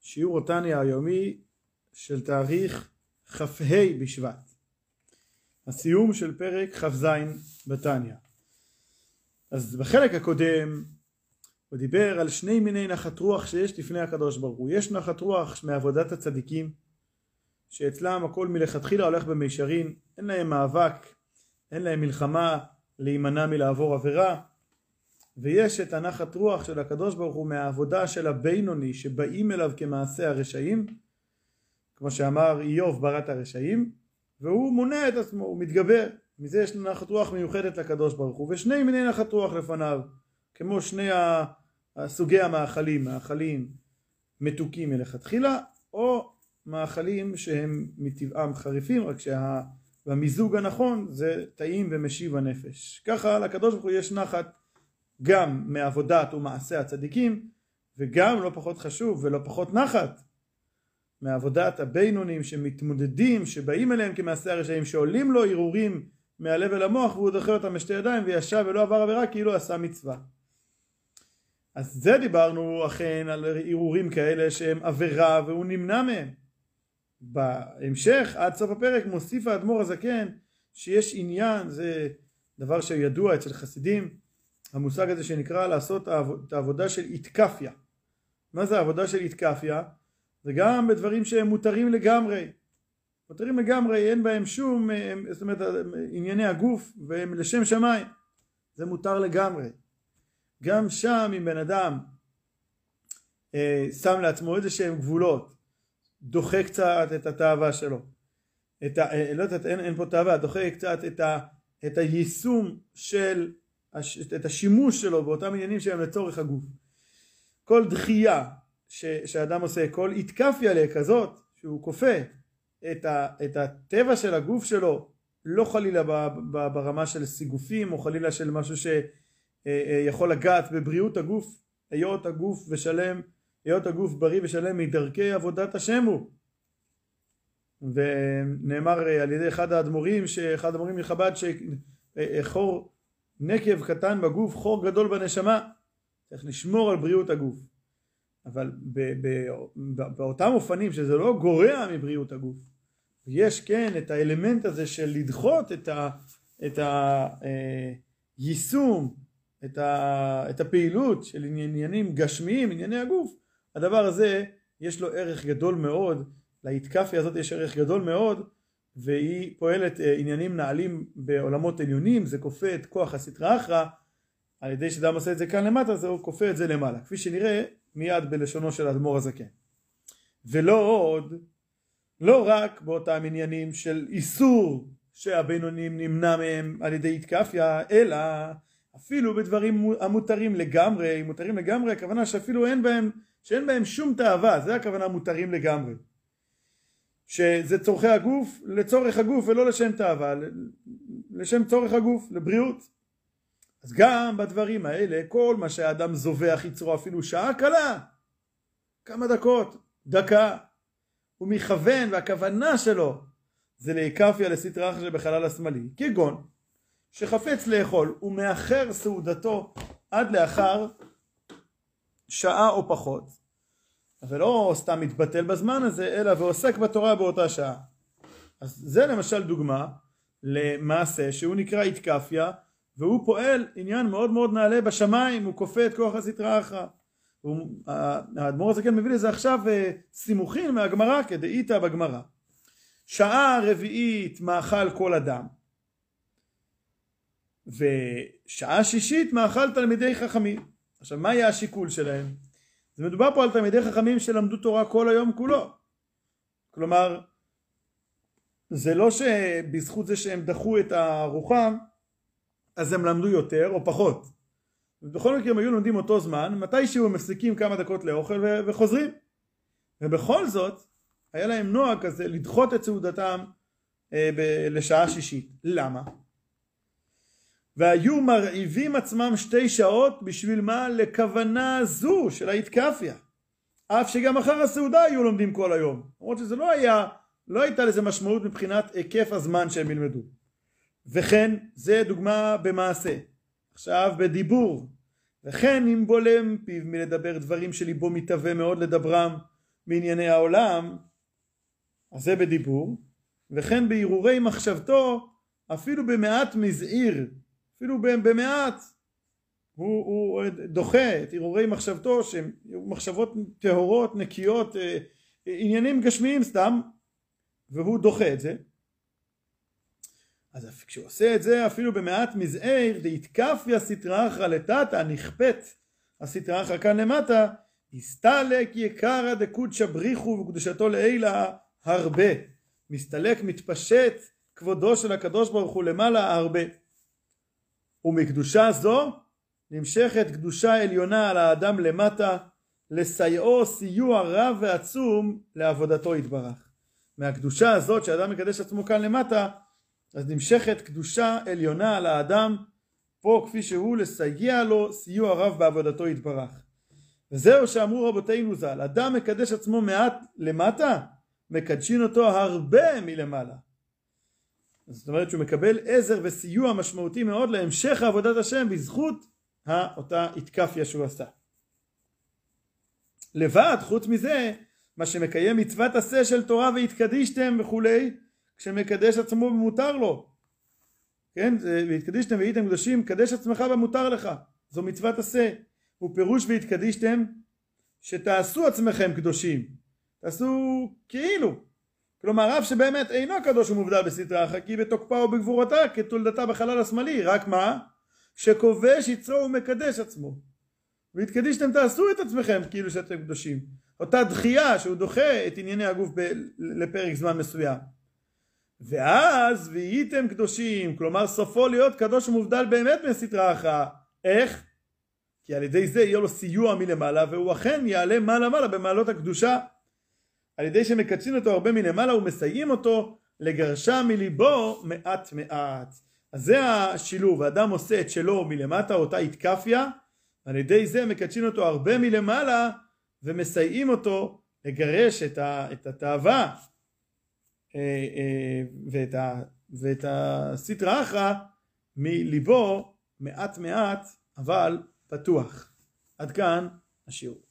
שיעור אותניה היומי של תאריך כ"ה בשבט. הסיום של פרק כ"ז בתניא. אז בחלק הקודם הוא דיבר על שני מיני נחת רוח שיש לפני הקדוש ברוך הוא. יש נחת רוח מעבודת הצדיקים שאצלם הכל מלכתחילה הולך במישרין. אין להם מאבק אין להם מלחמה להימנע מלעבור עבירה ויש את הנחת רוח של הקדוש ברוך הוא מהעבודה של הבינוני שבאים אליו כמעשה הרשעים כמו שאמר איוב ברת הרשעים והוא מונע את עצמו, הוא מתגבר. מזה יש נחת רוח מיוחדת לקדוש ברוך הוא ושני מיני נחת רוח לפניו כמו שני סוגי המאכלים, מאכלים מתוקים מלכתחילה או מאכלים שהם מטבעם חריפים רק שהמיזוג הנכון זה טעים ומשיב הנפש. ככה לקדוש ברוך הוא יש נחת גם מעבודת ומעשה הצדיקים וגם לא פחות חשוב ולא פחות נחת מעבודת הבינונים שמתמודדים שבאים אליהם כמעשה הרשעים שעולים לו הרהורים מהלב אל המוח והוא דוחה אותם בשתי ידיים וישב ולא עבר עבירה כאילו עשה מצווה. אז זה דיברנו אכן על הרהורים כאלה שהם עבירה והוא נמנע מהם. בהמשך עד סוף הפרק מוסיף האדמו"ר הזקן שיש עניין זה דבר שידוע אצל חסידים המושג הזה שנקרא לעשות את העבודה של איתקפיה. מה זה העבודה של איתקפיה? זה גם בדברים שהם מותרים לגמרי. מותרים לגמרי, אין בהם שום, זאת אומרת ענייני הגוף והם לשם שמיים. זה מותר לגמרי. גם שם אם בן אדם אה, שם לעצמו איזה שהם גבולות, דוחה קצת את התאווה שלו, את ה, אה, לא יודעת, אין, אין פה תאווה, דוחה קצת את, ה, את היישום של את השימוש שלו באותם עניינים שהם לצורך הגוף. כל דחייה ש, שאדם עושה, כל איתקפיה לכזאת שהוא כופה את, ה, את הטבע של הגוף שלו, לא חלילה ב, ב, ברמה של סיגופים או חלילה של משהו שיכול אה, אה, לגעת בבריאות הגוף, היות הגוף ושלם, היות הגוף בריא ושלם מדרכי עבודת השם הוא. ונאמר אה, על ידי אחד האדמו"רים, אחד האדמו"רים מחב"ד שחור נקב קטן בגוף, חור גדול בנשמה, צריך לשמור על בריאות הגוף. אבל באותם אופנים שזה לא גורע מבריאות הגוף, יש כן את האלמנט הזה של לדחות את, ה- את היישום, אה, את, ה- את הפעילות של עניינים גשמיים, ענייני הגוף, הדבר הזה יש לו ערך גדול מאוד, להתקפיה הזאת יש ערך גדול מאוד, והיא פועלת אה, עניינים נעלים בעולמות עליונים, זה כופה את כוח הסטרא אחרא, על ידי שאדם עושה את זה כאן למטה, זה הוא כופה את זה למעלה, כפי שנראה מיד בלשונו של האדמו"ר הזקן. ולא עוד, לא רק באותם עניינים של איסור שהבינונים נמנע מהם על ידי התקפיה, אלא אפילו בדברים המותרים לגמרי, מותרים לגמרי, הכוונה שאפילו אין בהם, שאין בהם שום תאווה, זה הכוונה מותרים לגמרי. שזה צורכי הגוף לצורך הגוף ולא לשם תאווה, לשם צורך הגוף, לבריאות. אז גם בדברים האלה, כל מה שהאדם זובח יצרו אפילו שעה קלה, כמה דקות, דקה, הוא מכוון והכוונה שלו זה להיקפיה לסטרא אחרא שבחלל השמאלי, כגון שחפץ לאכול ומאחר סעודתו עד לאחר שעה או פחות ולא סתם מתבטל בזמן הזה, אלא ועוסק בתורה באותה שעה. אז זה למשל דוגמה למעשה שהוא נקרא איתקפיה, והוא פועל עניין מאוד מאוד נעלה בשמיים, הוא כופה את כוח הסטרא אחרא. האדמו"ר הזה כן מביא לזה עכשיו אה, סימוכין מהגמרא כדאיתא בגמרא. שעה רביעית מאכל כל אדם ושעה שישית מאכל תלמידי חכמים. עכשיו מה יהיה השיקול שלהם? זה מדובר פה על תלמידי חכמים שלמדו תורה כל היום כולו. כלומר, זה לא שבזכות זה שהם דחו את הרוחם, אז הם למדו יותר או פחות. בכל מקרה הם היו לומדים אותו זמן, מתישהו הם מפסיקים כמה דקות לאוכל וחוזרים. ובכל זאת, היה להם נוהג כזה לדחות את סעודתם אה, לשעה שישית. למה? והיו מרעיבים עצמם שתי שעות בשביל מה? לכוונה זו של האיתקפיה. אף שגם אחר הסעודה היו לומדים כל היום. למרות שזה לא היה, לא הייתה לזה משמעות מבחינת היקף הזמן שהם ילמדו. וכן, זה דוגמה במעשה. עכשיו בדיבור. וכן אם בולם פיו מלדבר דברים שליבו מתהווה מאוד לדברם מענייני העולם, אז זה בדיבור, וכן בהרהורי מחשבתו אפילו במעט מזעיר, אפילו במעט הוא, הוא דוחה את הרהורי מחשבתו שהן מחשבות טהורות, נקיות, אה, עניינים גשמיים סתם, והוא דוחה את זה. אז כשהוא עושה את זה אפילו במעט מזעיר, דאיתקפיה סטרא אחרא לטאטא נכפית הסטרא אחרא כאן למטה, הסתלק יקרא דקודשא בריחו וקדושתו לעילה הרבה. מסתלק, מתפשט כבודו של הקדוש ברוך הוא למעלה הרבה. ומקדושה זו נמשכת קדושה עליונה על האדם למטה לסייעו סיוע רב ועצום לעבודתו יתברך. מהקדושה הזאת שאדם מקדש עצמו כאן למטה אז נמשכת קדושה עליונה על האדם פה כפי שהוא לסייע לו סיוע רב בעבודתו יתברך. וזהו שאמרו רבותינו ז"ל, אדם מקדש עצמו מעט למטה, מקדשין אותו הרבה מלמעלה. זאת אומרת שהוא מקבל עזר וסיוע משמעותי מאוד להמשך עבודת השם בזכות אותה התקפיה שהוא עשה. לבד, חוץ מזה, מה שמקיים מצוות עשה של תורה והתקדישתם וכולי, כשמקדש עצמו במותר לו. כן, והתקדישתם והייתם קדושים, קדש עצמך במותר לך. זו מצוות עשה. הוא פירוש והתקדישתם שתעשו עצמכם קדושים. תעשו כאילו. כלומר אף שבאמת אינו קדוש ומובדל בסטרה אחת כי בתוקפה ובגבורתה כתולדתה בחלל השמאלי רק מה? שכובש יצרו ומקדש עצמו. והתקדישתם תעשו את עצמכם כאילו שאתם קדושים. אותה דחייה שהוא דוחה את ענייני הגוף ב- לפרק זמן מסוים. ואז והייתם קדושים כלומר סופו להיות קדוש ומובדל באמת מסטרה אחת. איך? כי על ידי זה יהיה לו סיוע מלמעלה והוא אכן יעלה מעלה מעלה במעלות הקדושה על ידי שמקדשים אותו הרבה מלמעלה ומסייעים אותו לגרשה מליבו מעט מעט. אז זה השילוב, האדם עושה את שלו מלמטה אותה התקפיה, על ידי זה מקדשים אותו הרבה מלמעלה ומסייעים אותו לגרש את, ה, את התאווה אה, אה, ואת, ה, ואת הסטרא אחרא מליבו מעט מעט אבל פתוח. עד כאן השיעור.